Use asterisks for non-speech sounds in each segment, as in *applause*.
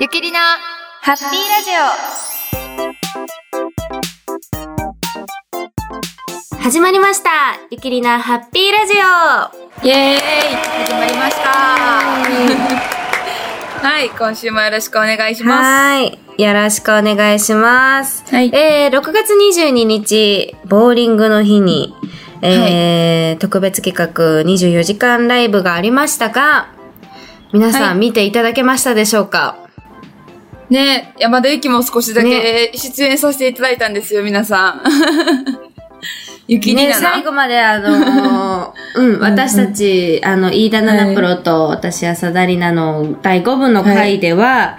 ゆきりなハッピーラジオ始まりましたゆきりなハッピーラジオイエーイ始まりました *laughs* はい、今週もよろしくお願いします。はい。よろしくお願いします。はい。えー、6月22日、ボーリングの日に、えー、はい、特別企画24時間ライブがありましたが、皆さん見ていただけましたでしょうか、ね山田ゆきも少しだけ出演させていただいたんですよ、皆さん。*laughs* ゆきね、最後まであのー、*laughs* うん、私たち、あの、飯田奈々プロと私、浅田里奈の第5部の回では、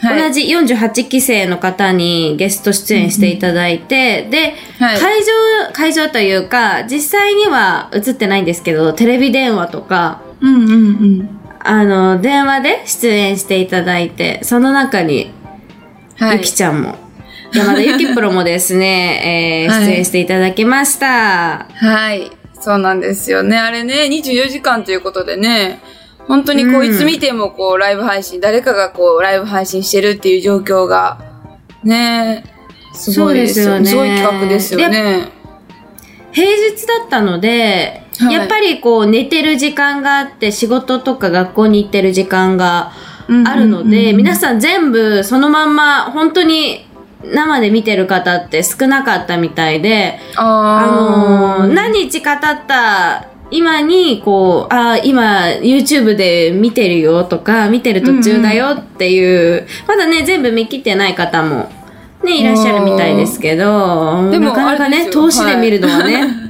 はい、同じ48期生の方にゲスト出演していただいて、で、はい、会場、会場というか、実際には映ってないんですけど、テレビ電話とか、うんうんうん。あの、電話で出演していただいて、その中に、はい、ゆきちゃんも、山田ゆきプロもですね、えー、出演していただきました。はい。そうなんですよね。あれね、24時間ということでね、本当にこう、いつ見てもこう、ライブ配信、誰かがこう、ライブ配信してるっていう状況が、ね、すごいですよね。すごい企画ですよね。平日だったので、はい、やっぱりこう寝てる時間があって仕事とか学校に行ってる時間があるので、皆さん全部そのまんま本当に生で見てる方って少なかったみたいで、あのー、何日か経った今にこう、あ今 YouTube で見てるよとか、見てる途中だよっていう、うんうん、まだね、全部見切ってない方もね、いらっしゃるみたいですけど、でもなかなかね、投資で見るのはね、はい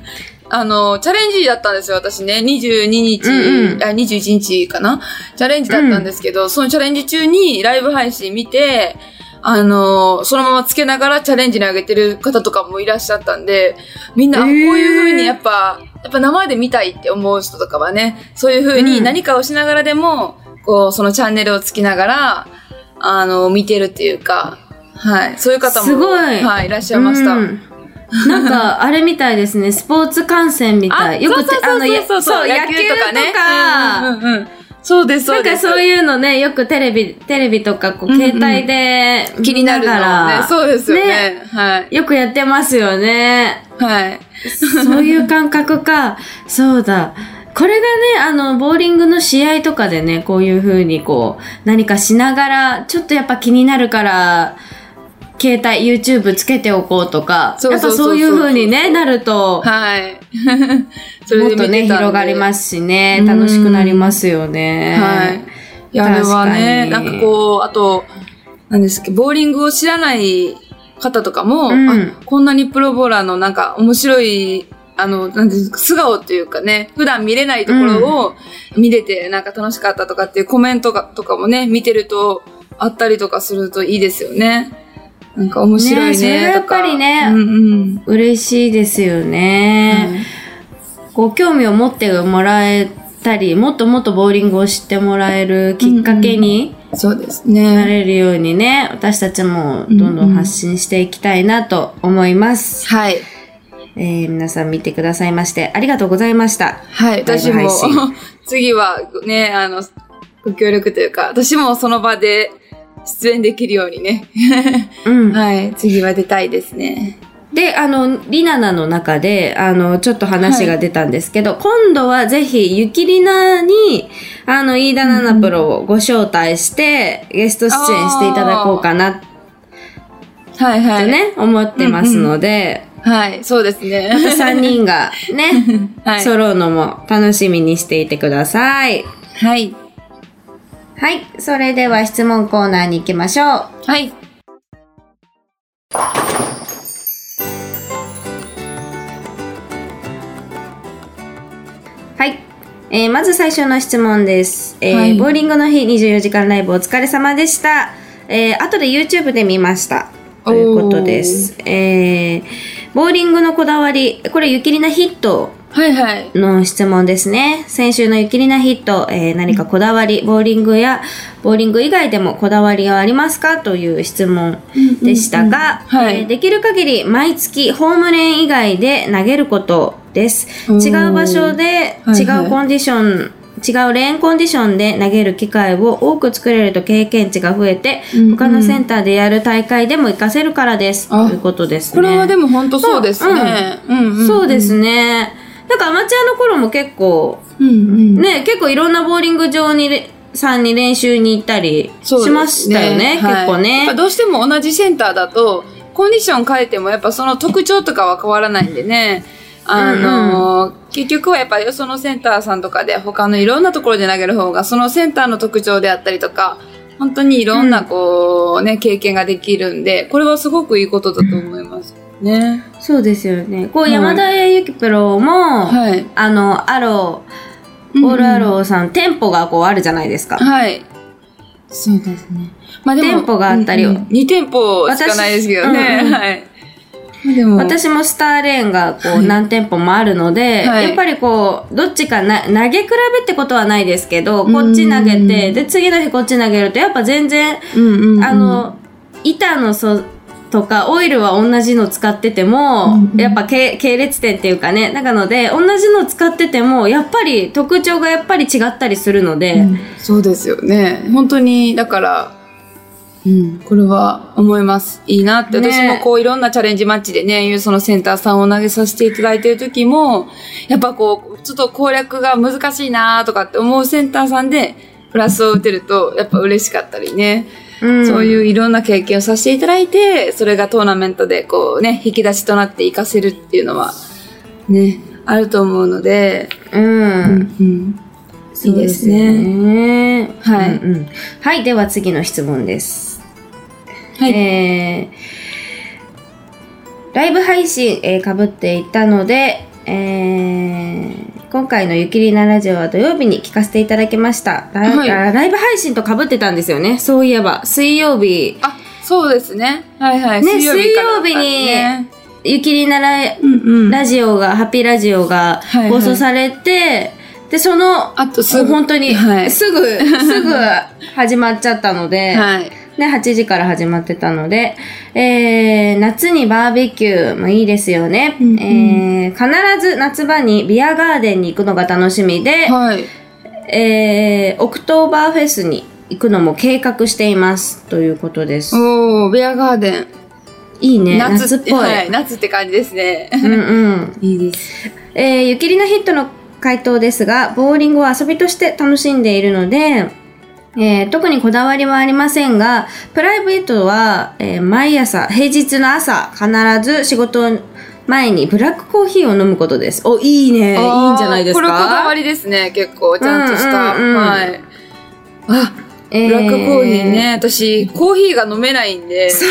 あの、チャレンジだったんですよ、私ね。22日、うんうん、あ、21日かなチャレンジだったんですけど、うん、そのチャレンジ中にライブ配信見て、あの、そのままつけながらチャレンジに上げてる方とかもいらっしゃったんで、みんな、えー、こういう風にやっぱ、やっぱ生で見たいって思う人とかはね、そういう風に何かをしながらでも、うん、こう、そのチャンネルをつきながら、あの、見てるっていうか、はい。そういう方も、い。はい、いらっしゃいました。うんなんか、あれみたいですね。スポーツ観戦みたい。よくて、あの、そうそう、野球とかね。うんうんうん、そうです、そうです。なんかそういうのね、よくテレビ、テレビとか、こう、携帯で、気になるから、ね。そうですよね。ねはい。よくやってますよね。はい。そういう感覚か。そうだ。これがね、あの、ボーリングの試合とかでね、こういう風にこう、何かしながら、ちょっとやっぱ気になるから、携帯 YouTube つけておこうとか、やっぱそういう風にね、なると、はい。*laughs* それもっとね、広がりますしね、楽しくなりますよね。はい。いや、あれはね、なんかこう、あと、なんですけど、ボーリングを知らない方とかも、うん、あ、こんなにプロボーラーのなんか面白いあの、なんですか、素顔っていうかね、普段見れないところを見れて、なんか楽しかったとかっていうコメントとかもね、見てると、あったりとかするといいですよね。なんか面白いねとか。ねやっぱりね、うんうん、嬉しいですよね、うん、こう、興味を持ってもらえたり、もっともっとボーリングを知ってもらえるきっかけに、そうですね。なれるようにね、私たちもどんどん発信していきたいなと思います。はい。えー、皆さん見てくださいましてありがとうございました。はい、私も *laughs* 次はね、あの、ご協力というか、私もその場で出演できるようにね。うん。はい。次は出たいですね。で、あの、リナナの中で、あの、ちょっと話が出たんですけど、はい、今度はぜひ、ゆきりなに、あの、飯田奈々プロをご招待して、ゲスト出演していただこうかな、はいはい。とね、思ってますので、うんうん、はい、そうですね。また3人がね、*laughs* はい、揃うのも楽しみにしていてください。はい。はい。それでは質問コーナーに行きましょう。はい。はい。えー、まず最初の質問です。えー、はい、ボーリングの日24時間ライブお疲れ様でした。えー、後で YouTube で見ました。ということです。えー、ボーリングのこだわり、これ、ゆきりなヒットはいはい。の質問ですね。先週のゆきりなヒット、えー、何かこだわり、ボーリングや、ボーリング以外でもこだわりはありますか？という質問でしたが、できる限り毎月ホームレーン以外で投げることです。違う場所で違うコンディション違うレーンコンディションで投げる機会を多く作れると経験値が増えて、うんうん他のセンターでやる大会でも活かせるからです。とあいうことですね。これはでも本当そうですね。うんうんうんそうですね。なんかアマチュアの頃も結構、うんうん。ね、結構いろんなボーリング場にれ、さんに練習に行ったりしましたよね、結構はい。どうしても同じセンターだと、コンディション変えてもやっぱその特徴とかは変わらないんでね。あのー結局はやっぱりそのセンターさんとかで他のいろんなところで投げる方がそのセンターの特徴であったりとか、本当にいろんなこうね、経験ができるんで、これはすごくいいことだと思います。ね。そうですよね。こう、はい山田ゆきプロも、はい。あの、アロー、オールアローさん、店舗がこうあるじゃないですか。はい。そうですね。まあでも、店舗があったりうんうん2店舗しかないですけどね。私うんうんはい。でも、私もスターレーンがこはいう何店舗もあるので、はいやっぱりこう、どっちかな投げ比べってことはないですけど、うんこっち投げて、で、次の日こっち投げると、やっぱ全然、うんうんうんあ、の、板のそ、とか、オイルは同じの使ってても、うんうんやっぱ系系列店っていうかね、なので、同じの使ってても、やっぱり特徴がやっぱり違ったりするので、うんそうですよね。本当に、だから、うん、これは思います。いいなって。ね私もこういろんなチャレンジマッチでね、そのセンターさんを投げさせていただいてる時も、やっぱこう、ちょっと攻略が難しいなとかって思うセンターさんで、プラスを打てると、やっぱ嬉しかったりね。うんそういういろんな経験をさせていただいて、それがトーナメントでこうね、引き出しとなって活かせるっていうのは、ね、あると思うので、うん。うん。いいですね。ね。はいうんうんはい、では次の質問です。はいえーライブ配信、えー、被っていたので、えー今回のゆきりなラジオは土曜日に聞かせていただきました。ライ,はいあ、ライブ配信と被ってたんですよね。そういえば、水曜日、あ、そうですね。はいはい。ねから水曜日にねゆきりなラうんうん。ラジオが、ハッピーラジオがはいはい放送されて、で、その、あとすぐ。本当に、はい。すぐ、すぐ *laughs* 始まっちゃったので、はい。で、8時から始まってたので、えー、夏にバーベキューもいいですよね。うんうんえー、必ず夏場にビアガーデンに行くのが楽しみで、はい。えー、オクトーバーフェスに行くのも計画しています。ということです。おー、ビアガーデン。いいね。夏っぽい。はい。夏って感じですね。うんうん。*laughs* いいです。えー、ゆきりなヒットの回答ですが、ボーリングを遊びとして楽しんでいるので、えー特にこだわりはありませんが、プライベートは、えー毎朝、平日の朝、必ず仕事前にブラックコーヒーを飲むことです。お、いいね。いいんじゃないですか？これこだわりですね、結構。ちゃんとした。うんうんうんはい。あ、えーブラックコーヒーね。私、コーヒーが飲めないんで。そう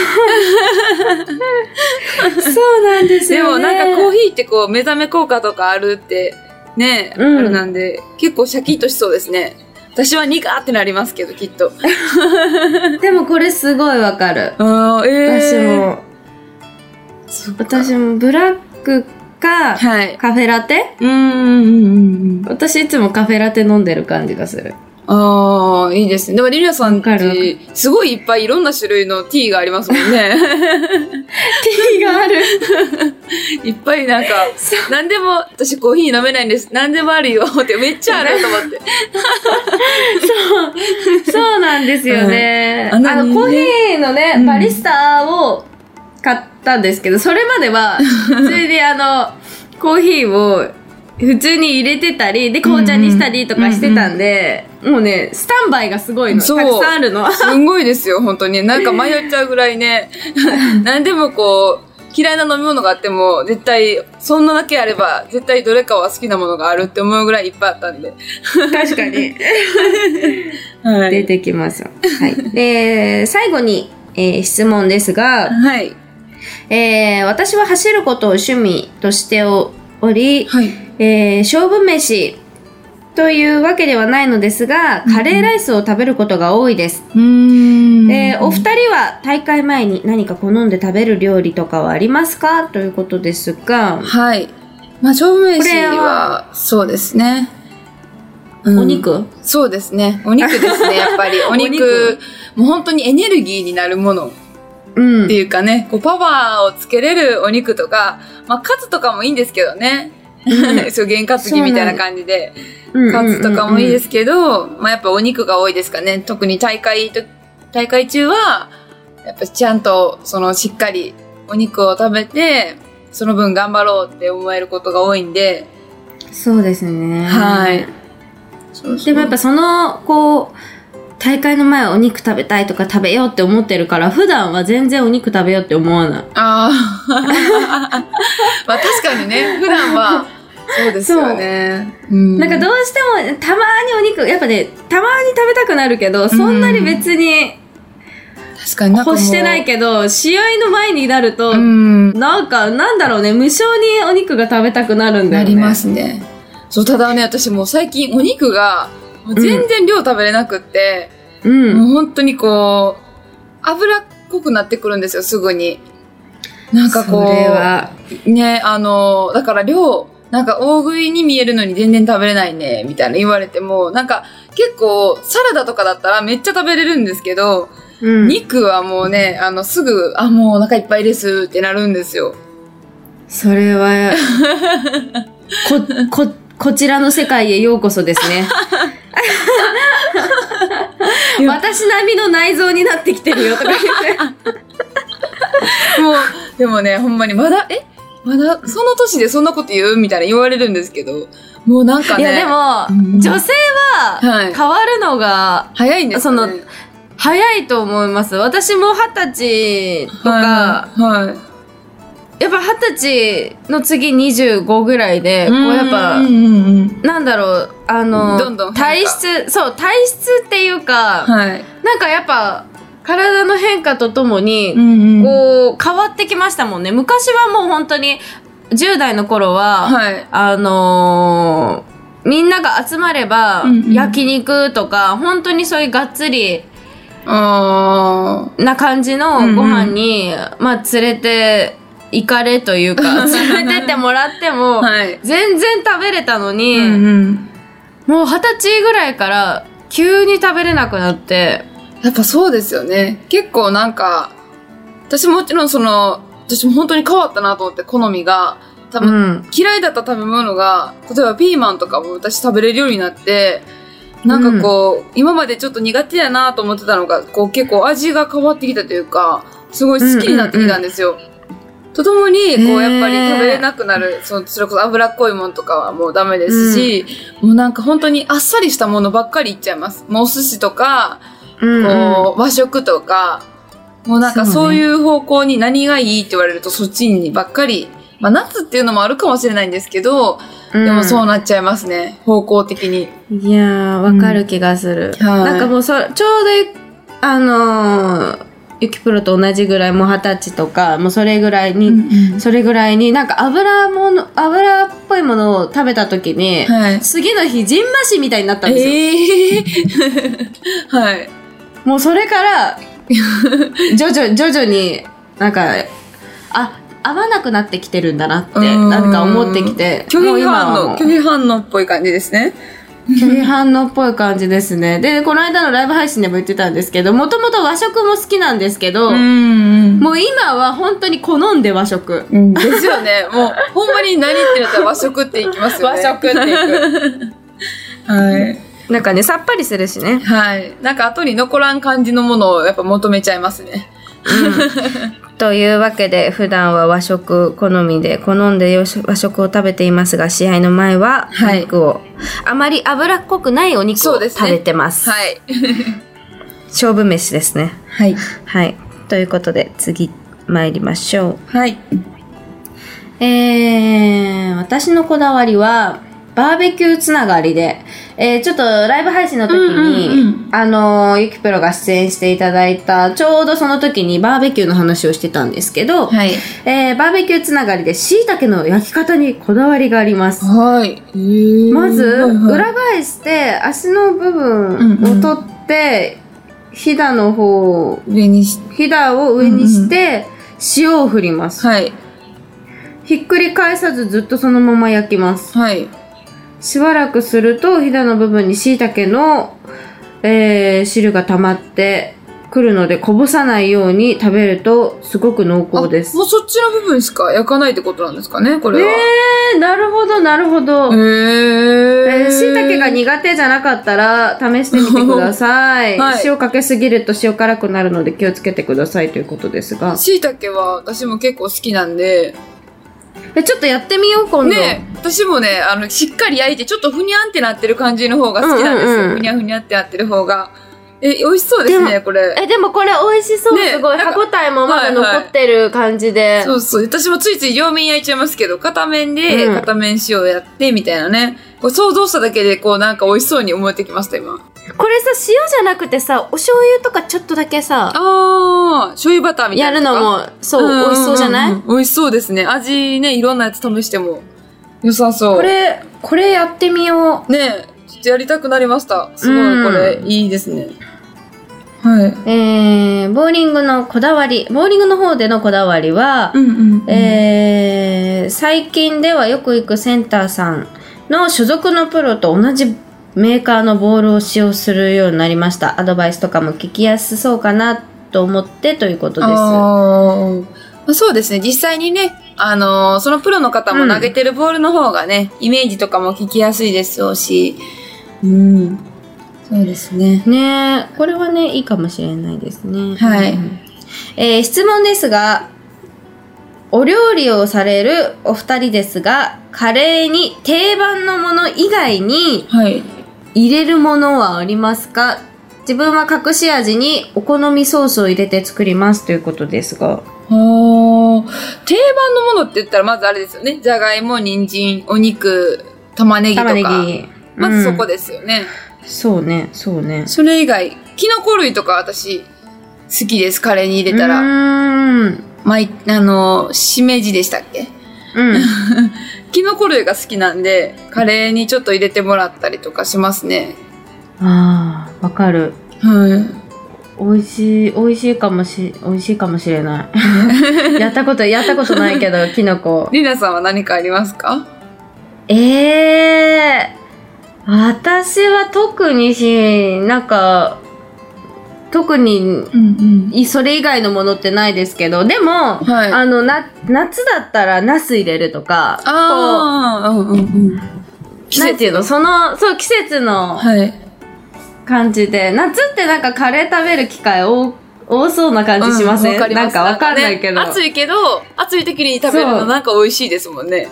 なんですでもよね。なんかコーヒーってこう、目覚め効果とかあるって、ね、うんあれなんで、結構シャキッとしそうですね。私はニカーってなりますけど、きっと。*laughs* でもこれすごいわかる。あーえー、私も、私もブラックか、はい。カフェラテ？うんうんうんうん。私いつもカフェラテ飲んでる感じがする。ああ、いいですね。でもリリアさんっわかるて、すごいいっぱいいろんな種類のティーがありますもんね。*laughs* ティーがある。*laughs* いっぱいなんか、なんでも、私コーヒー飲めないんです。なんでもあるよってめっちゃあると思って。そうなんですよね。うんあんなにねあの、コーヒーのね、うんバリスタを買ったんですけど、それまでは、*laughs* 普通にあの、コーヒーを普通に入れてたり、で、紅茶にしたりとかしてたんで、もうね、スタンバイがすごいの。たくさんあるの。すんごいですよ、*laughs* 本当に。なんか迷っちゃうぐらいね。*laughs* なんでもこう、嫌いな飲み物があっても、絶対、そんなだけあれば、絶対どれかは好きなものがあるって思うぐらいいっぱいあったんで。確かに。*laughs* は出てきますよ。はい。で、最後に、えー質問ですが、はい。えー私は走ることを趣味としており、はい。えー勝負飯というわけではないのですが、カレーライスを食べることが多いです。うーんえーお二人は大会前に何か好んで食べる料理とかはありますか？ということですが、はい。まあ、勝負飯はは、そうですね。うんお肉？そうですね。お肉ですね、*laughs* やっぱり。お肉、肉もう本当にエネルギーになるものうんっていうかね、こうパワーをつけれるお肉とか、まあ、カツとかもいいんですけどね。そう、験担ぎみたいな感じで、カツとかもいいですけど、まあやっぱお肉が多いですかね。特に大会と、大会中は、やっぱちゃんと、そのしっかりお肉を食べて、その分頑張ろうって思えることが多いんで。そうですね。はい。そうそうでもやっぱその、こう、大会の前お肉食べたいとか食べようって思ってるから普段は全然お肉食べようって思わないああ *laughs* まあ確かにね普段はそうですよね、う。ん、なんかどうしてもたまにお肉やっぱねたまに食べたくなるけどそんなに別に、確かに欲してないけど試合の前になると、うん、なんかなんだろうね無性にお肉が食べたくなるんだよね。なりますね。そうただね私もう最近お肉が全然量食べれなくって、うん、もう本当にこう、脂っこくなってくるんですよ、すぐに。なんかこう、ね、あの、だから量、なんか大食いに見えるのに全然食べれないね、みたいな言われても、なんか結構サラダとかだったらめっちゃ食べれるんですけど、うん、肉はもうね、あの、すぐ、あ、もうお腹いっぱいですってなるんですよ。それは、*laughs* こ、こ、こちらの世界へようこそですね。*laughs* 私並みの内臓になってきてるよとか言って。*laughs* もう、でもね、ほんまにまだ、えまだ、その年でそんなこと言うみたいな言われるんですけど、もうなんかね。いやでも、うん、女性は変わるのが、早いんですね。その、早いと思います。私も二十歳とか、はい、はい。やっぱ二十歳の次25ぐらいで、こうやっぱ、なんだろう、あの、どんどん体質、そう、体質っていうか、はい、なんかやっぱ、体の変化とともに、こう、変わってきましたもんね。昔はもう本当に、10代の頃は、はい、あのー、みんなが集まれば、焼肉とか、本当にそういうがっつり、な感じのご飯に、まあ連れて行かれというか *laughs* 連れてってもらっても、全然食べれたのに、うんうん、もう二十歳ぐらいから急に食べれなくなってやっぱそうですよね。結構なんか私もちろんその私も本当に変わったなと思って好みが多分、うん、嫌いだった食べ物が例えばピーマンとかも私食べれるようになってなんかこう、うん、今までちょっと苦手やなと思ってたのがこう結構味が変わってきたというかすごい好きになってきたんですよ。うんうんうんとともに、こう、やっぱり食べれなくなる、その、それこそ脂っこいものとかはもうダメですし、うん、もうなんか本当にあっさりしたものばっかりいっちゃいます。もうお寿司とか、うんこう、和食とか、もうなんかそういう方向に何がいいって言われるとそっちにばっかり、まあ夏っていうのもあるかもしれないんですけど、でもそうなっちゃいますね、方向的に。いやー、わかる気がする。うん、なんかもうそ、ちょうど、あのーゆきプロと同じぐらいもう二十歳とかもうそれぐらいに、うんうん、それぐらいになんか油もの油っぽいものを食べた時に、はい、次の日じんましみたいになったんですよ。えー、*laughs* はい。もうそれから *laughs* 徐々徐々になんかあ合わなくなってきてるんだなってなんか思ってきて拒否反応拒否反応っぽい感じですね。距離反応っぽい感じですね。で、この間のライブ配信でも言ってたんですけど、もともと和食も好きなんですけど、もう今は本当に好んで和食。うん、ですよね。もう、ほんまに何ってなったら和食っていきますよね。*laughs* 和食っていく。*laughs* はい。なんかね、さっぱりするしね。はい。なんか後に残らん感じのものをやっぱ求めちゃいますね。うん *laughs* というわけで、普段は和食好みで、好んで和食を食べていますが、試合の前は、肉を、はい、あまり脂っこくないお肉を食べてます。すね、はい。*laughs* 勝負飯ですね。はい。はい。ということで、次、参りましょう。はい。えー、私のこだわりは、バーベキューつながりで、えー、ちょっとライブ配信の時に、うんうんうん、あのゆきプロが出演していただいた、ちょうどその時にバーベキューの話をしてたんですけど、はい、えー、バーベキューつながりで椎茸の焼き方にこだわりがあります。はい。まず、裏返して足の部分を取って、うんうん、ひだの方を上にし、ひだを上にして、塩を振ります。はい。ひっくり返さずずっとそのまま焼きます。はい。しばらくすると、ひだの部分に椎茸の、えー、汁が溜まって、くるので、こぼさないように食べるとすごく濃厚ですあ。もうそっちの部分しか焼かないってことなんですかね、これは。えー、なるほど、なるほど。へえー、ー。椎茸が苦手じゃなかったら試してみてください。*laughs* はい塩かけすぎると塩辛くなるので気をつけてくださいということですが。椎茸は私も結構好きなんで、えちょっとやってみよう、今度。ね私もね、あの、しっかり焼いて、ちょっとふにゃんってなってる感じの方が好きなんですよ。うんうんうんふにゃふにゃってなってる方が。え、美味しそうですね、これ。え、でもこれ美味しそう、ねすごい。歯応えもまだ残ってる感じで。そうそう。私もついつい両面焼いちゃいますけど、片面で、うん片面塩やって、みたいなね。こう想像しただけで、こうなんか美味しそうに思えてきました、今。これさ、塩じゃなくてさ、お醤油とかちょっとだけさ、あー、醤油バターみたやいな。るのも、そう、美味しそうじゃない、んんん美味しそうですね。味ね、いろんなやつ試しても良さそう。これ、これやってみよねちょっとやりたくなりました。すごうんい、これ、いいですね。はい。う。えー、ボーリングのこだわり。ボーリングの方でのこだわりは、うんうん。えー最近ではよく行くセンターさんの所属のプロと同じメーカーのボールを使用するようになりました。アドバイスとかも聞きやすそうかなと思ってということです。あそうですね。実際にね、あのーそのプロの方も投げてるボールの方がね、イメージとかも聞きやすいでしょうし。うん。そうですね。ねえこれはね、いいかもしれないですね。はいうんえー質問ですが、お料理をされるお二人ですが、カレーに定番のもの以外にはい。入れるものはありますか？自分は隠し味にお好みソースを入れて作りますということですが。あー定番のものって言ったらまずあれですよね。じゃがいも、人参、お肉、玉ねぎとか。玉ねぎ。まずそこで、ですよね。そうね、そうね。それ以外、キノコ類とか私、好きです。カレーに入れたうら。ーん。まい、あの、しめじでしたっけ？うん。*laughs* キノコ類が好きなんで、カレーにちょっと入れてもらったりとかしますね。ああ、わかる。はい。美味しい、美味しいかもし、美味しいかもしれない。*laughs* やったこと、やったことないけど、キノコ。りなさんは何かありますか？ええー、私は特にし、なんか、特に、うんいそれ以外のものってないですけど、でも、はいあの、な、夏だったらナス入れるとか、あんうんうん。こうなんていうの、その、そう、季節のはい。感じで、夏ってなんかカレー食べる機会多、多そうな感じしません、うわかりますなんかわかんないけど。ね暑いけど、暑い時に食べるのなんか美味しいですもんね。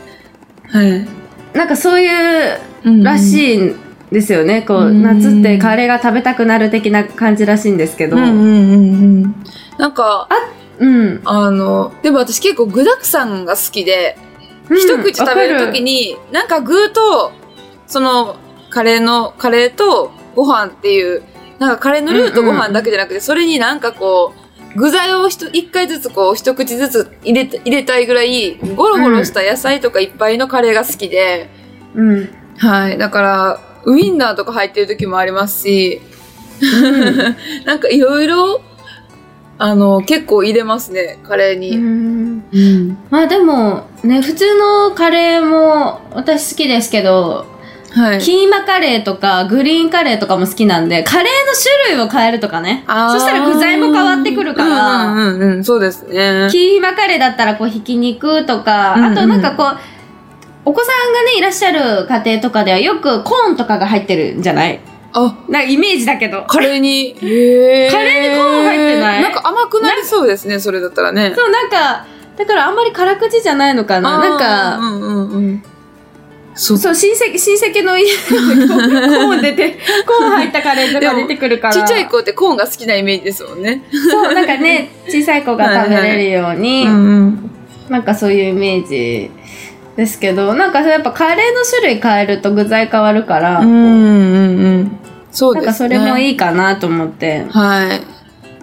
はい。なんかそういうらい。しいんですよね。こう、うん夏ってカレーが食べたくなる的な感じらしいんですけど。うんうんうんうん。なんか、うん。あの、でも私結構具沢山が好きで、うん一口食べるときわに、なんか具と、その、カレーの、カレーとご飯っていう、なんかカレーのルーとご飯だけじゃなくて、それになんかこう、具材を一回ずつこう、一口ずつ入れて入れたいぐらい、ゴロゴロした野菜とかいっぱいのカレーが好きで、うん。はい。だから、ウインナーとか入ってる時もありますし、*laughs* なんかいろいろ、あの、結構入れますね、カレーうに。んうん。まあでも、ね、普通のカレーも私好きですけど、はい。キーマカレーとかグリーンカレーとかも好きなんで、カレーの種類を変えるとかね。そしたら具材も変わってくるから、うんうんうんうん、そうですね。キーマカレーだったらこうひき肉とか、うんうんあとなんかこう、お子さんがね、いらっしゃる家庭とかではよくコーンとかが入ってるんじゃない？あ、なんかイメージだけど。カレーに。*laughs* カレーにコーン入ってない？なんか甘くなりそうですね、それだったらね。そう、なんか、だからあんまり辛口じゃないのかな。なんか、うんうんうん。そう。親戚、親戚の家でコーン出て、*laughs* コーン入ったカレーとか出てくるから。ちっちゃい子ってコーンが好きなイメージですもんね。そう、なんかね、小さい子が食べれるように、ん。なんかそういうイメージですけど、なんかやっぱカレーの種類変えると具材変わるから、うんうんうん。そうなんですね。かそれもい。いいかなと思って。はい。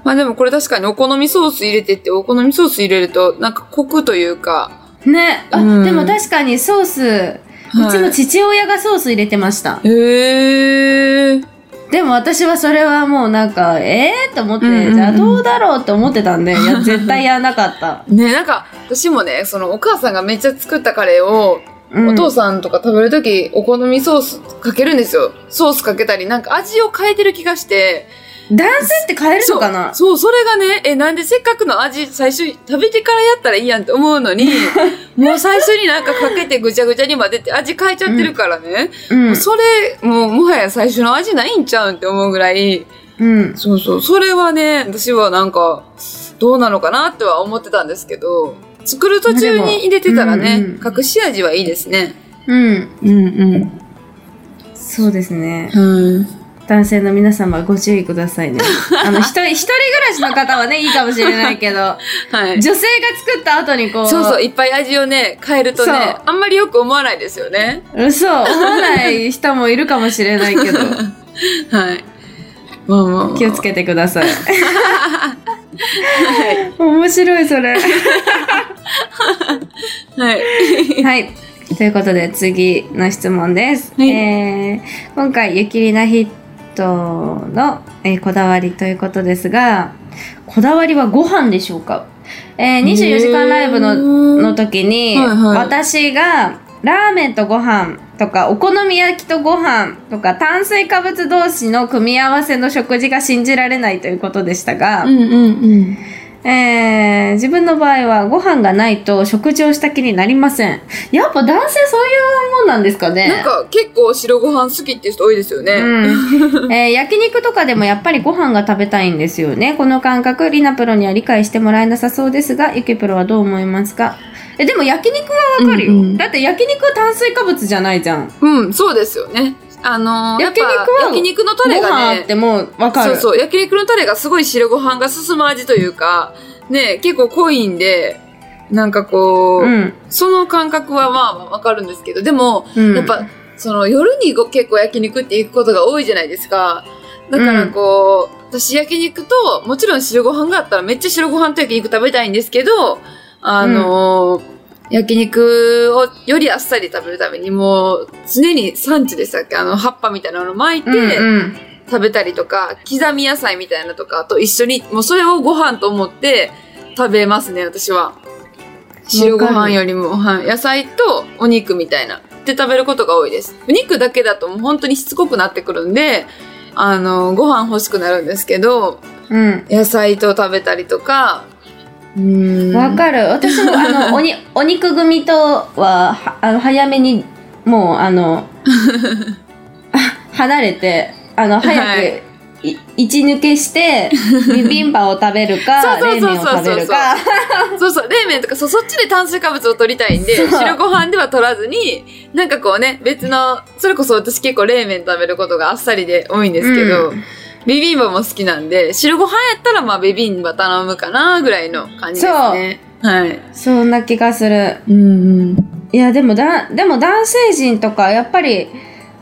まあでもこれ確かにお好みソース入れてって、お好みソース入れると、なんかコクというか、ね、あ、うんでも確かにソース、うちの父親がソース入れてました。へー。でも私はそれはもうなんか、ええー、と思って、じゃあどうだろうって思ってたんで、いや、*laughs* 絶対やらなかった。ね、なんか、私もね、そのお母さんがめっちゃ作ったカレーを、うんお父さんとか食べるとき、お好みソースかけるんですよ。ソースかけたり、なんか味を変えてる気がして、男性って変えるのかな？そう、それがね、え、なんでせっかくの味最初食べてからやったらいいやんって思うのに、*laughs* もう最初になんかかけてぐちゃぐちゃに混ぜて味変えちゃってるからね。うん。それ、もうもはや最初の味ないんちゃうんって思うぐらい、うん。そうそう、それはね、私はなんか、どうなのかなっては思ってたんですけど、作る途中に入れてたらね、でもうん隠し味はいいですね。うん。うんそうですね。うん。男性の皆様ご注意くださいね。*laughs* あの、一人、一人暮らしの方はね、いいかもしれないけど、はい。女性が作った後にこう、そうそう、いっぱい味をね、変えるとそうね、あんまりよく思わないですよね。嘘、思わない人もいるかもしれないけど、*laughs* はい。まあまあまあ気をつけてください。面白い、それ。*laughs* はい。はい。ということで、次の質問です。はいえー今回、ゆきりなヒットの、えーこだわりということですが、こだわりはご飯でしょうか？えー、24時間ライブのの時に、はいはい。私がラーメンとご飯とか、お好み焼きとご飯とか、炭水化物同士の組み合わせの食事が信じられないということでしたが、うんうんうん。えー自分の場合はご飯がないと食事をした気になりません。やっぱ男性そういうもんなんですかねなんか結構白ご飯好きっていう人多いですよね。うんえー焼肉とかでもやっぱりご飯が食べたいんですよね。この感覚、リナプロには理解してもらえなさそうですが、ゆきプロはどう思いますか？え、でも焼肉はわかるよ、うんうんだって焼肉は炭水化物じゃないじゃん。うん、そうですよね。あのー、やっぱ焼肉は焼肉のタごレがね飯って、もかる。そうそう、焼肉のタレがすごい白ご飯が進む味というか、ね、結構濃いんで、なんかこう、うん。その感覚はまあわかるんですけど、でも、うん。やっぱ、その夜にご結構焼肉って行くことが多いじゃないですか。だからこう、私焼肉と、もちろん白ご飯があったらめっちゃ白ご飯と焼肉食べたいんですけど、あのー焼肉をよりあっさり食べるためにもう常に産地でしたっけ？あの葉っぱみたいなの巻いてうんうん。食べたりとか、刻み野菜みたいなとかと一緒に、もうそれをご飯と思って食べますね、私は。白ご飯よりも、はい。野菜とお肉みたいな。って食べることが多いです。お肉だけだともう本当にしつこくなってくるんで、あの、ご飯欲しくなるんですけど、うん。野菜と食べたりとか。わかる。私も、あの、*laughs* おに、お肉組とは、はあの、早めに、もう、あの、あ *laughs* 離れて、あの、早く、はい。い一抜けして、ビビンバを食べるか、*laughs* そう冷そうそうそう。麺を食べるか。そうそう、冷麺とか、そう、そっちで炭水化物を取りたいんで、白ご飯では取らずに、なんかこうね、別の、それこそ私結構冷麺食べることがあっさりで多いんですけど、うんビビンバも好きなんで、白ご飯やったらまあビビンバ頼むかな、ぐらいの感じですね。はい。そんな気がする。うんうん。いや、でもだ、でも男性陣とか、やっぱり、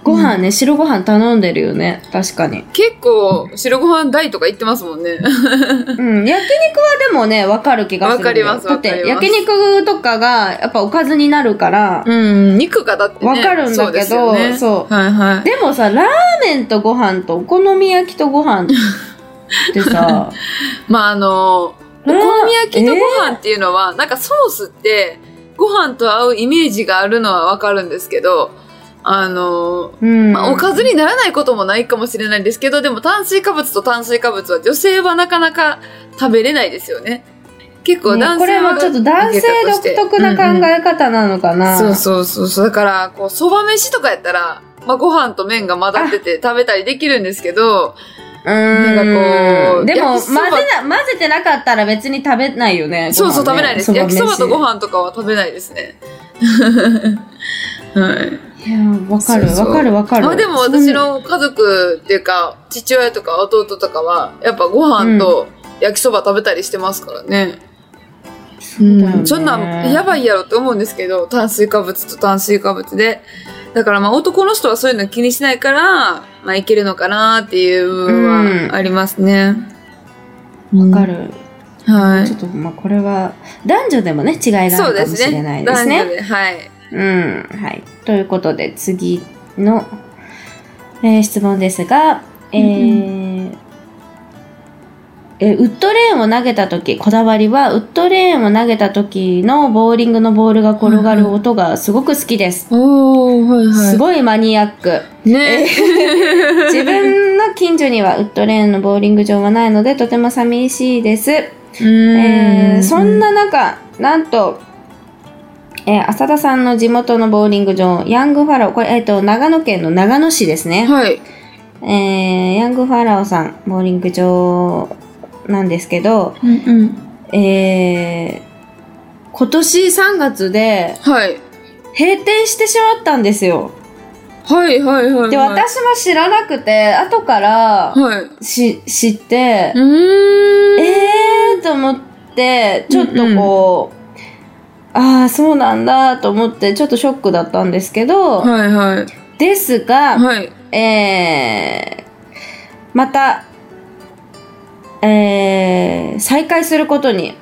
ご飯ね、白ご飯頼んでるよね。確かに。結構、白ご飯大とか言ってますもんね。*laughs* うん。焼肉はでもね、わかる気がする。わかりますだって、わかります焼肉とかが、やっぱおかずになるから、うん、肉がだってね。わかるんだけどそうですよねそうはいはい。でもさ、ラーメンとご飯とお好み焼きとご飯ってさ、*laughs* まああの、お好み焼きとご飯っていうのは、なんかソースって、ご飯と合うイメージがあるのはわかるんですけど、あの、うん。まあ、おかずにならないこともないかもしれないんですけど、でも炭水化物と炭水化物は女性はなかなか食べれないですよね。結構ね男性これはちょっと男性独特な考え方なのかな。そうそうそうそう。だから、こう、蕎麦飯とかやったら、まあ、ご飯と麺が混ざってて食べたりできるんですけど、うーん。なんかこうでも、混ぜな、混ぜてなかったら別に食べないよね。そうそう食べないです。焼きそばとご飯。飯とかは食べないですね。*laughs* はい。いや、わかる、わかる、わかる。まあでも私の家族っていうか、父親とか弟とかは、やっぱご飯と焼きそば食べたりしてますからね。そうだよねそんなんやばいやろって思うんですけど、炭水化物と炭水化物で。だからまあ男の人はそういうの気にしないから、まあいけるのかなっていう部分はありますね。わかる。はい。ちょっと、まあこれは、男女でもね、違いがあるかもしれ。ないですね。男女で、はい。うん、はい。ということで、次の、えー質問ですが、えーえーウッドレーンを投げたとき、こだわりは、ウッドレーンを投げたときのボーリングのボールが転がる音がすごく好きです。おー、はいすごいマニアック。ね *laughs* *laughs* 自分の近所にはウッドレーンのボーリング場はないので、とても寂しいです。うえーーそんな中、なんと、えー浅田さんの地元のボーリング場、ヤングファラオ、これ、えっ、と、長野県の長野市ですね。はい。えーヤングファラオさん、ボーリング場なんですけど、うんうん。えー今年3月ではい。閉店してしまったんですよ。はいはいはい。で、私も知らなくて、後からはい。し知って、うーん。えーと思って、ちょっとこう、ああ、そうなんだと思って、ちょっとショックだったんですけど、はいはい。ですが、はい。えー、また、えー、再開することに、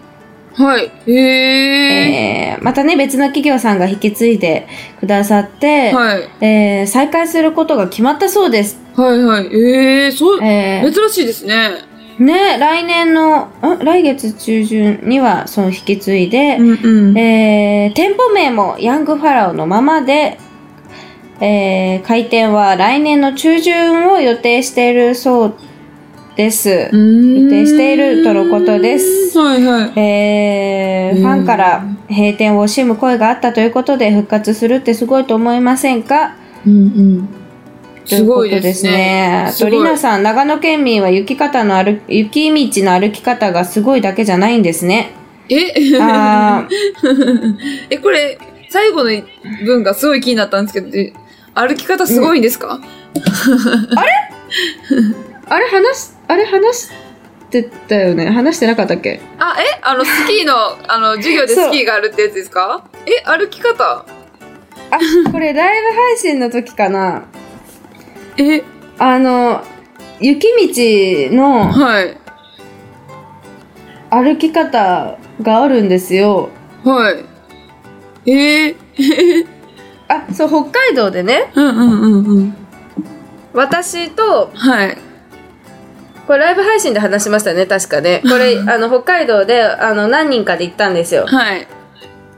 はい。へえ。えー、またね、別の企業さんが引き継いでくださって、はい。えー、再開することが決まったそうです。はいはい。ええ、そう、えー、珍しいですね。ね、来年の、ん来月中旬にはその引き継いで、んうん。えー店舗名もヤングファラオのままで、えー開店は来年の中旬を予定しているそうです。予予定しているとのことです。はいはい。うんえーファンから閉店を惜しむ声があったということで復活するってすごいと思いませんか？うんうん。すすごいね。ですね。とりなさん、長野県民は雪方の歩雪道の歩き方がすごいだけじゃないんですね。え？あ *laughs* え、これ、最後の文がすごい気になったんですけど、で歩き方すごいんですか、あれ？*laughs* 話し、あれ話してたよね？話してなかったっけ？あ、え？あの、スキーの、*laughs* あの、授業でスキーがあるってやつですか？え、歩き方？あ、これライブ配信の時かなえ、あの、雪道のはい。歩き方があるんですよ。はい。えー、*laughs* あ、そう、北海道でね、うんうんうんうん。私と、はい。これライブ配信で話しましたね、確かね。これ、あの、北海道で、あの、何人かで行ったんですよ。はい。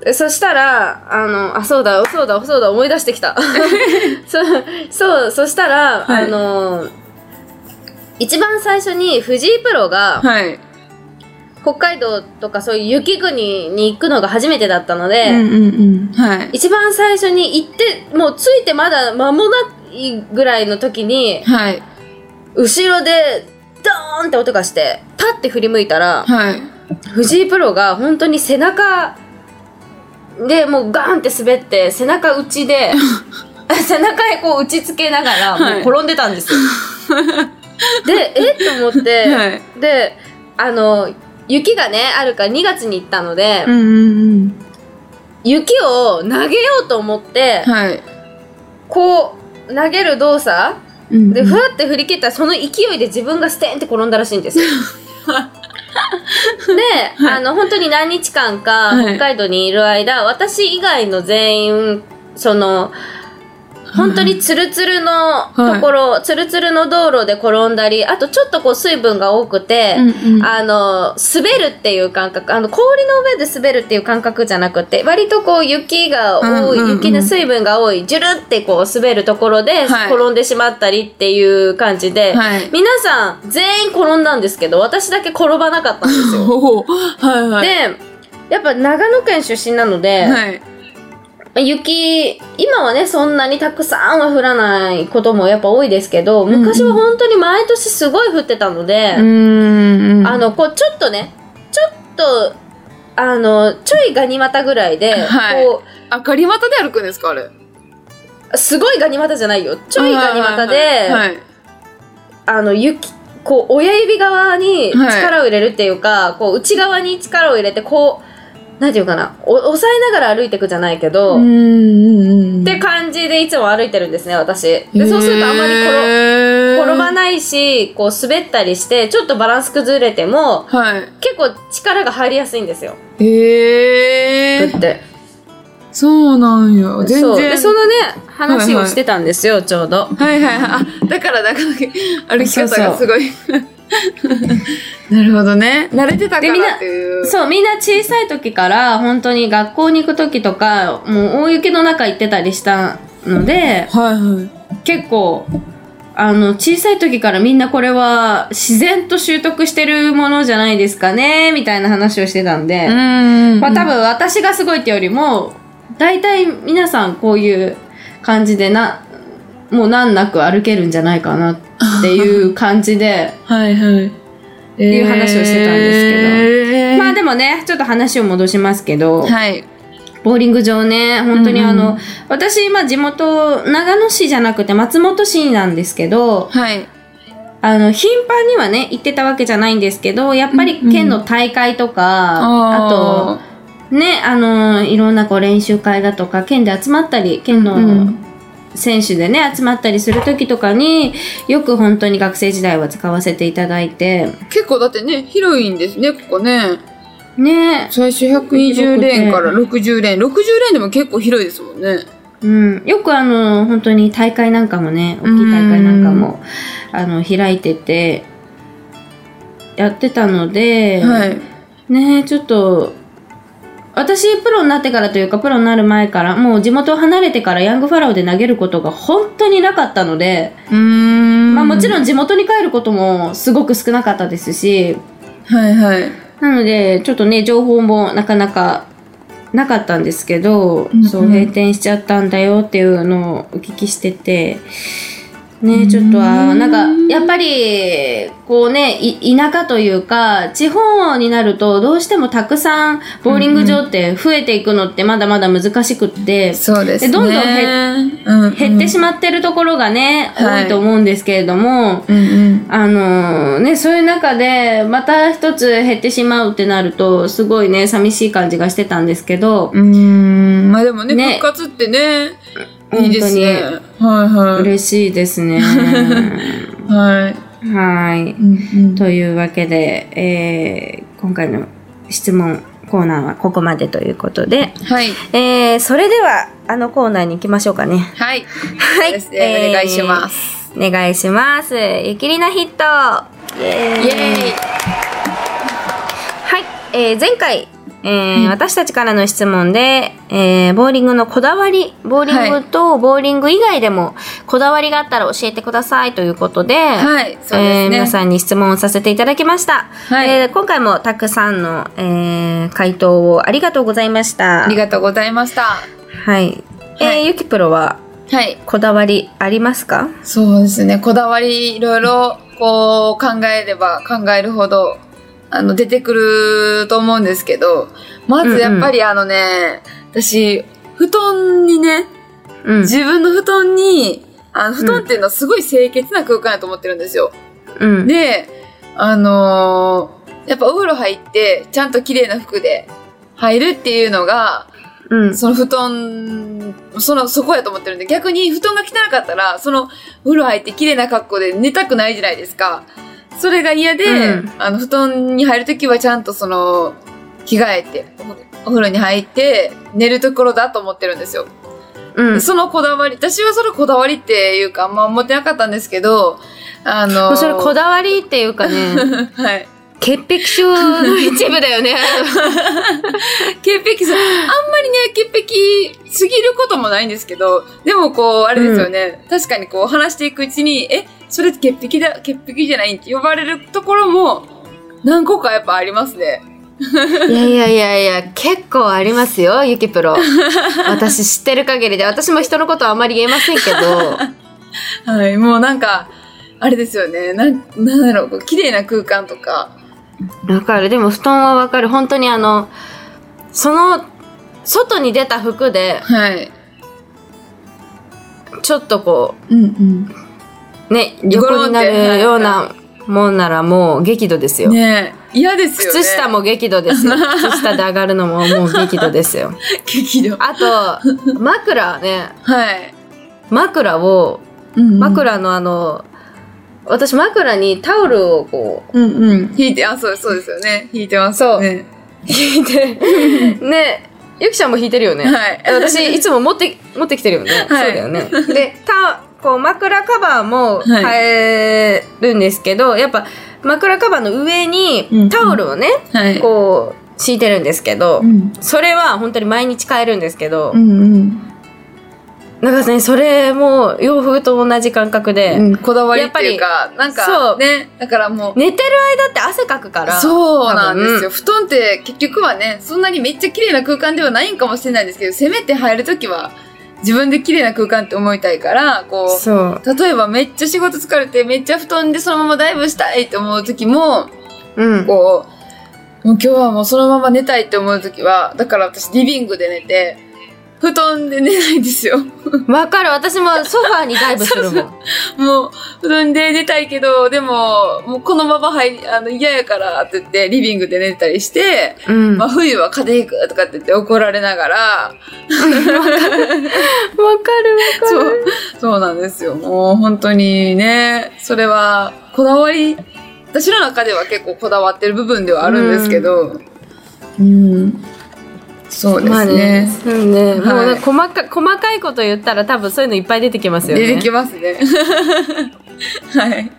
でそしたら、あの、あ、そうだ、そうだ、そうだ、思い出してきた。*laughs* そう、そう、そしたら、はいあの、一番最初に藤井プロが、はい。北海道とかそういう雪国に行くのが初めてだったので。一番最初に行って、もう着いてまだ間もないぐらいの時に、はい。後ろで、ドーンって音がして、パッて振り向いたら、はい。藤井プロが本当に背中でもうガーンって滑って、背中打ちで、*laughs* 背中へこう打ちつけながら、はいもう転んでたんですよ。*laughs* で、えっと思って、はい。で、あの、雪がね、あるから2月に行ったので、うんうんうん。雪を投げようと思って、はい。こう、投げる動作うんで、ふわって振り切ったら、その勢いで自分がステンって転んだらしいんですよ。*laughs* で、あの、本当に何日間かはい。北海道にいる間、私以外の全員、その、本当にツルツルのところ、ツルツルの道路で転んだり、あとちょっとこう水分が多くて、うんうんあの、滑るっていう感覚、あの、氷の上で滑るっていう感覚じゃなくて、割とこう雪が多い、うんうんうん雪の水分が多い、ジュルってこう滑るところではい転んでしまったりっていう感じで、はい。皆さん全員転んだんですけど、私だけ転ばなかったんですよ。*laughs* はいはい。で、やっぱ長野県出身なので、はい。雪、今はね、そんなにたくさんは降らないこともやっぱ多いですけど、昔は本当に毎年すごい降ってたので、うーん。あの、こう、ちょっとね、ちょっと、あの、ちょいガニ股ぐらいで、はいこあ、ガリ股で歩くんですかあれ？う、すごいガニ股じゃないよ。ちょいガニ股で、はい。あの、雪、こう、親指側にはい力を入れるっていうか、こう、内側に力を入れて、こう、なんていうかな、お押さえながら歩いていくじゃないけど。って感じでいつも歩いてるんですね、私。で、そうするとあまり転転転ばないし、こう滑ったりして、ちょっとバランス崩れても、はい。結構力が入りやすいんですよ。へえグッて。そうなんや。全そう。然。で、そのね、話をしてたんですよ、ちょうど。はいはいはい。あ、だからだから歩き方がすごい。*laughs* なるほどね。慣れてたからっていう。そう、みんな小さい時から、本当に学校に行く時とか、もう大雪の中行ってたりしたので、はいはい。結構、あの、小さい時からみんなこれは自然と習得してるものじゃないですかね、みたいな話をしてたんで、んまあ多分私がすごいってよりも、大体皆さんこういう感じでな、もう難なく歩けるんじゃないかなっていう感じで、はいはい。っていう話をしてたんですけどまあでもね、ちょっと話を戻しますけど、はい。ボーリング場ね、本当にあの、うんうん私、まあ地元、長野市じゃなくて松本市なんですけど、はい。あの、頻繁にはね、行ってたわけじゃないんですけど、やっぱり県の大会とか、あと、ね、あの、いろんなこう練習会だとか、県で集まったり、県の、うん選手でね、集まったりする時とかに、よく本当に学生時代は使わせていただいて、結構だってね、広いんですね、ここね。ね、最初120レーンから60レーン。60レーンでも結構広いですもんね。うん、よくあの、本当に大会なんかもね、大きい大会なんかも、あの、開いてて、やってたので、はい。ねちょっと、私、プロになってからというか、プロになる前から、もう地元を離れてからヤングファラオで投げることが本当になかったので、うーん。まあもちろん地元に帰ることもすごく少なかったですし、はいはい。なので、ちょっとね、情報もなかなかなかったんですけど、うんうんそう、閉店しちゃったんだよっていうのをお聞きしてて、ね、ちょっとは、なんか、やっぱり、こうね、い田舎というか、地方になると、どうしてもたくさん、ボーリング場って増えていくのってまだまだ難しくって、そうですね。でどんどん減うん減ってしまってるところがね、はい多いと思うんですけれども、うんうん。あのね、そういう中で、また一つ減ってしまうってなると、すごいね、寂しい感じがしてたんですけど、うーん。まあでもね、ね復活ってね、いいですね。本はいはい。嬉しいですね。*laughs* はい。はい。うんうんというわけで、えー今回の質問コーナーはここまでということで、はい。えーそれでは、あのコーナーに行きましょうかね。はい。はい。お願いします。お願いします。ゆきりなヒットイエーイ。はい、えー前回、えー私たちからの質問で、えーボーリングのこだわり、ボーリングとボーリング以外でもこだわりがあったら教えてくださいということで、え。皆さんに質問をさせていただきました。はいえー今回もたくさんの、えー回答をありがとうございました。ありがとうございました。はい。えーはいゆきプロははい。こだわりありますか？そうですね。こだわり、いろいろ、こう、考えれば考えるほど、あの、出てくると思うんですけど、まずやっぱりあのね、私、布団にね、うん。自分の布団に、あの、布団っていうのはすごい清潔な空間だと思ってるんですよ。うん。で、あのーやっぱお風呂入って、ちゃんと綺麗な服で入るっていうのが、うん。その布団、その、そこやと思ってるんで、逆に布団が汚かったら、その、お風呂入って綺麗な格好で寝たくないじゃないですか。それが嫌で、うんあの、布団に入るときはちゃんとその、着替えて、おお風呂に入って、寝るところだと思ってるんですよ。うん。そのこだわり、私はそれこだわりっていうか、あんま思ってなかったんですけど、あのそれこだわりっていうかね、*laughs* はい。潔癖症の一部だよね。*laughs* 潔癖さ、あんまりね、潔癖すぎることもないんですけど、でもこう、あれですよね、確かにこう話していくうちに、え、それ潔癖だ、潔癖じゃないって呼ばれるところも、何個かやっぱありますね。いやいやいやいや、結構ありますよ、ゆきプロ。*laughs* 私知ってる限りで、私も人のことはあまり言えませんけど、*laughs* はい、もうなんか、あれですよね、なん、なんだろう、こう綺麗な空間とか、わかる。でも布団はわかる。本当にあの、その、外に出た服で、はい。ちょっとこうんうん。う、ね、横になるようなもんならもう激怒ですよ。ねえ、嫌ですよね。靴下も激怒ですよ。*laughs* 靴下で上がるのももう激怒ですよ。*laughs* 激怒。あと、枕ね、はい。枕を、うんうん。枕のあの、私枕にタオルをこう、うんうん。引いて、あ、そうそうですよね。引いてますよね。引いて、*laughs* ね、ゆきちゃんも引いてるよね。はい。私いつも持って、持ってきてるよね。はいそうだよね。で、た、こう枕カバーもはい変えるんですけど、やっぱ枕カバーの上うんうにんタオルをね、はい。こう敷いてるんですけど、うん。それは本当に毎日変えるんですけど、うんうん。なんかね、それも洋風と同じ感覚で、うん、こだわりっていうか、なんか、そうね、だからもう、寝てる間って汗かくから。そうなんですよ。多布団って結局はね、そんなにめっちゃ綺麗な空間ではないんかもしれないですけど、せめて入るときは自分で綺麗な空間って思いたいから、こう、そう。例えばめっちゃ仕事疲れてめっちゃ布団でそのままダイブしたいって思うときも、うん。こう、もう今日はもうそのまま寝たいって思うときは、だから私リビングで寝て、布団で寝ないんですよ。わかる。私もソファーにダイブするもん。もう、布団で寝たいけど、でも、もうこのまま入り、あの、嫌やからって言って、リビングで寝たりして、うん。まあ、わ冬は風邪ひくとかって言って怒られながら、かるわかる。そう、そうなんですよ。もう本当にね、それは、こだわり、私の中では結構こだわってる部分ではあるんですけど、うん。そうですまあねうね。はいもうね細か、細かいこと言ったら多分そういうのいっぱい出てきますよね。出てきますね。*laughs* はい。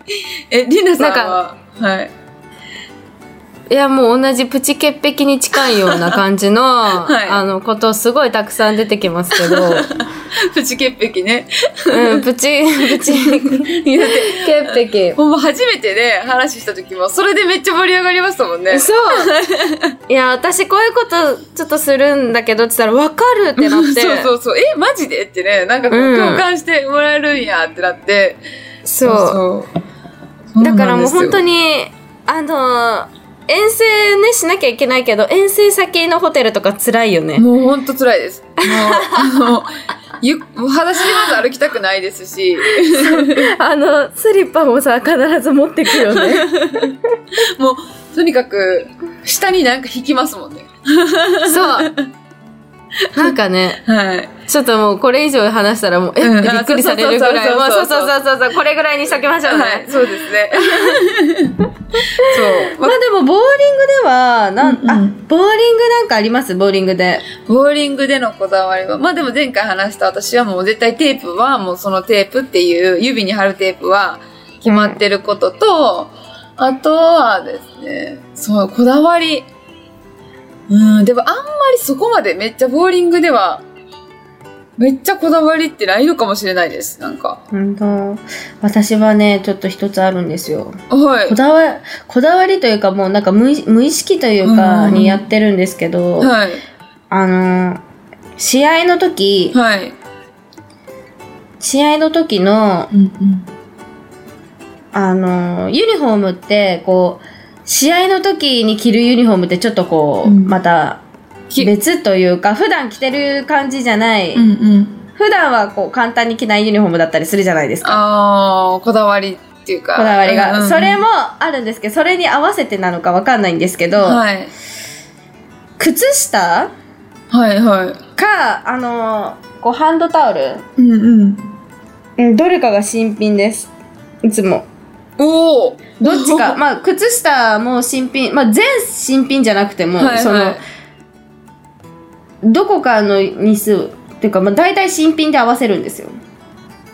え、りなさんは、はい。いや、もう同じプチ潔癖に近いような感じの、*laughs* はいあの、ことすごいたくさん出てきますけど、*laughs* プチ潔癖ね。うん、プチ、プチ潔癖。ほんま初めてね、話した時も、それでめっちゃ盛り上がりましたもんね。そう。いや、私こういうことちょっとするんだけどって言ったら、わかるってなって。*laughs* そうそうそう。え、マジでってね、なんか共感してもらえるんやってなって。そうそうだからもう本当に。に、あの、遠征ね、しなきゃいけないけど、遠征先のホテルとか辛いよね。もう本当辛いです。もう、あの、ゆもう裸足でまず歩きたくないですし、*laughs* あの、スリッパもさ、必ず持ってくよね。*laughs* もう、とにかく、下になんか引きますもんね。*laughs* そう。*laughs* なんかね、はい。ちょっともうこれ以上話したらもう、え、うんびっくりされるぐらい。もうそううそううそううそう、これぐらいにしときましょうね。はい、そうですね。*laughs* そう。まあでも、ボーリングでは、なん、うんうんあ、ボーリングなんかあります？ボーリングで。ボーリングでのこだわりは、まあでも前回話した私はもう絶対テープはもうそのテープっていう指に貼るテープは決まってることと、あとはですね、そう、こだわり。うん、でもあんまりそこまでめっちゃボーリングでは、めっちゃこだわりってないのかもしれないです、なんか。本当私はね、ちょっと一つあるんですよ。はいこ。だわ、こだわりというかもうなんか無意無意識というかうんにやってるんですけど、はい。あの、試合の時、はい。試合の時の、うんうん。あの、ユニフォームって、こう、試合の時に着るユニフォームってちょっとこう、うんまたき別というか、普段着てる感じじゃない、うんうん。普段はこう簡単に着ないユニフォームだったりするじゃないですか。あー、こだわりっていうか。こだわりが、うんうんうんそれもあるんですけど、それに合わせてなのかわかんないんですけど、はい。靴下はいはい。か、あの、こうハンドタオル、うんうん。うんどれかが新品です。いつも。おおどっちか、*laughs* まあ、靴下も新品、まあ、全新品じゃなくても、はいはい。その、どこかの日数、っていうか、まあ、大体新品で合わせるんですよ。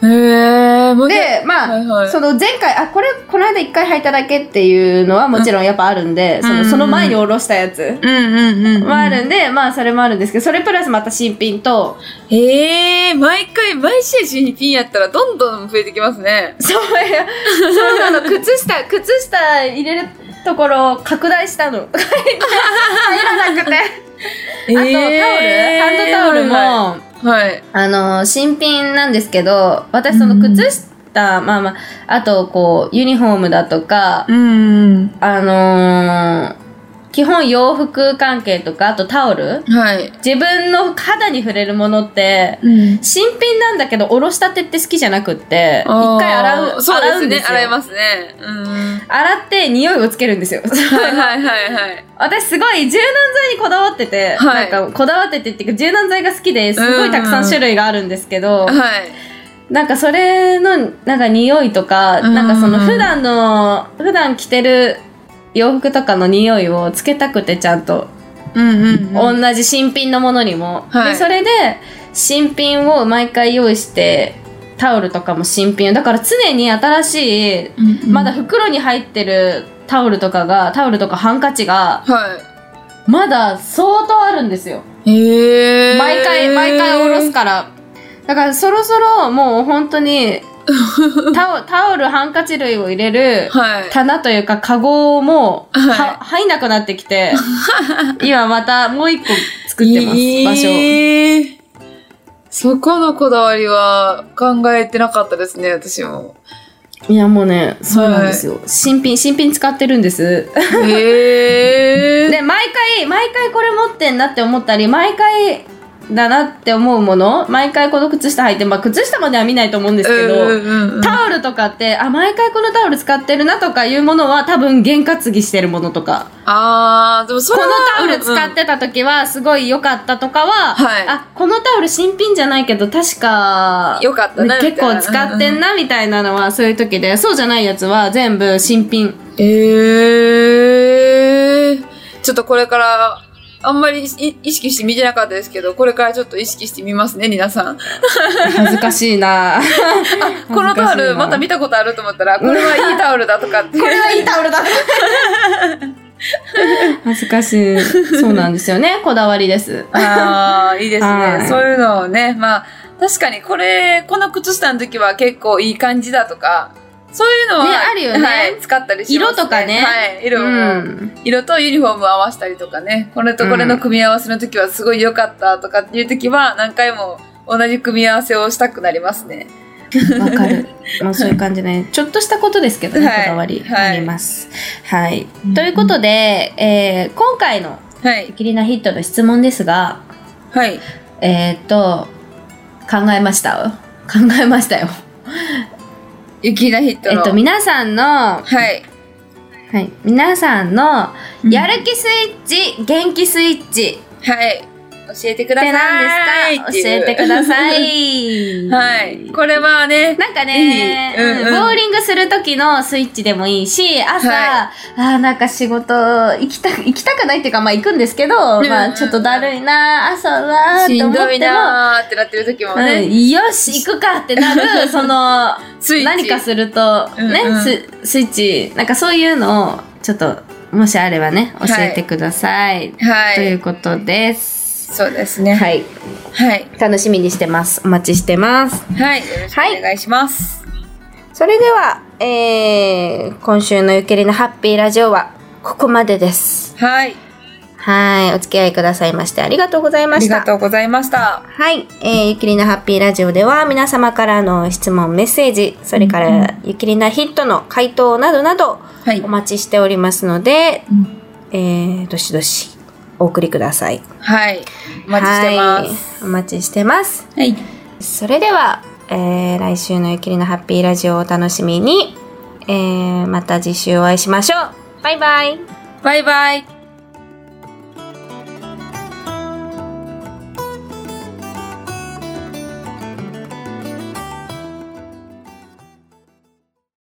へえ、で、まあ、はいはいその前回、あ、これ、この間一回履いただけっていうのはもちろんやっぱあるんで、その、その前に下ろしたやつうんうんうん。はあるんで、まあ、それもあるんですけど、それプラスまた新品と、へえ、毎回、毎試合新品やったらどんどん増えてきますね。そうや、そうなの、靴下、靴下入れるところを拡大したの。*laughs* 入らなくて。あと、タオル、ハンドタオルも、ははい。あの、新品なんですけど、私その靴下、まあまあ、あとこう、ユニフォームだとか、うん。あのー基本洋服関係とか、あとタオルはい。自分の肌に触れるものって、うん。新品なんだけど、おろしたてって好きじゃなくって、一回洗う、そうですね。洗うんですよ。洗いますね。うん。洗って匂いをつけるんですよ。*laughs* はいはいはいはい。私すごい柔軟剤にこだわってて、はいなんかこだわっててっていうか柔軟剤が好きですごいたくさん種類があるんですけど、はい。なんかそれのなんか匂いとか、うんなんかその普段の普段着てる洋服とかの匂いをつけたくてちゃんと、うんうんうん。同じ新品のものにも、はい。でそれで新品を毎回用意してタオルとかも新品。だから常に新しい、うんうん。まだ袋に入ってるタオルとかがタオルとかハンカチがはまだ相当あるんですよ。い。へえ。毎回毎回おろすから。だからそろそろもう本当にタオタオル、ハンカチ類を入れるはい。棚というかカゴも、はいは入んなくなってきて、*laughs* 今またもう一個作ってます、場所。えーそこのこだわりは考えてなかったですね、私も。いやもうね、そうなんですよ。新品、新品使ってるんです。へえ。*laughs* で、毎回、毎回これ持ってんなって思ったり、毎回だなって思うもの、毎回この靴下履いて、まあ靴下までは見ないと思うんですけど、タオルとかって、あ、毎回このタオル使ってるなとかいうものは多分験担ぎしてるものとか、あー、でもそこのタオル使ってた時はすごい良かったとかは、はい。あ、このタオル新品じゃないけど確か、良かったな。結構使ってんなみたいなのはそういう時で、そうじゃないやつは全部新品。えー、ちょっとこれから、あんまりい意識して見てなかったですけど、これからちょっと意識してみますね、皆さん。恥ずかしいな *laughs* このタオルまた見たことあると思ったら、これはいいタオルだとかって。これはいいタオルだ恥ずかしい。そうなんですよね。*laughs* こだわりです。ああ、いいですはい。ねそういうのをね、まあ、確かにこれ、この靴下の時は結構いい感じだとか、そういうのは、ねあるよねはい、使ったりします、色とかねはい、色うも、ん。色とユニフォームを合わせたりとかね、これとこれの組み合わせの時はすごい良かったとかっていう時は、何回も同じ組み合わせをしたくなりますね。わかる。*laughs* もうそういう感じで、ちょっとしたことですけどね、はいこだわりはいあります。はい。うんということで、えー今回のはい。キリナヒットの質問ですが、はい。えーっと、考えました？考えましたよ。ゆきなヒットの。えっと、皆さんの、ははい。い、皆さんの、うんやる気スイッチ、元気スイッチはい。教えてくっださい。て何ですか教えてください。はい。これはね、なんかね、うんうんボーリングする時のスイッチでもいいし、朝、はあーなんか仕事行きたく、行きたくないっていうか、まあ行くんですけど、うんまあちょっとだるいな、朝はしてんどい思っても、なーってなってる時もうんね、よし、行くかってなる、*laughs* その、スイッチ何かすると、ね、うんうんス、スイッチ、なんかそういうのを、ちょっと、もしあればね、教えてください。はい。ということです。そうですね。はい。はい。楽しみにしてます。お待ちしてます。はい。よろしくお願いします。それでは、えー、今週のゆけりのハッピーラジオはここまでです。はい。はい、お付き合いくださいましてありがとうございありました。がとうございました。はい、えー、ゆきりなハッピーラジオでは皆様からの質問、メッセージ、それからゆきりなヒットの回答などなどはいお。待ちしておりますので、うんえー、どしどしお送りください。はい。お待ちしてます。はい、お待ちしてます。はい。それでは、えー、来週のゆきりのハッピーラジオをお楽しみに、えー、また次週お会いしましょう。バイバイ。バイバイ。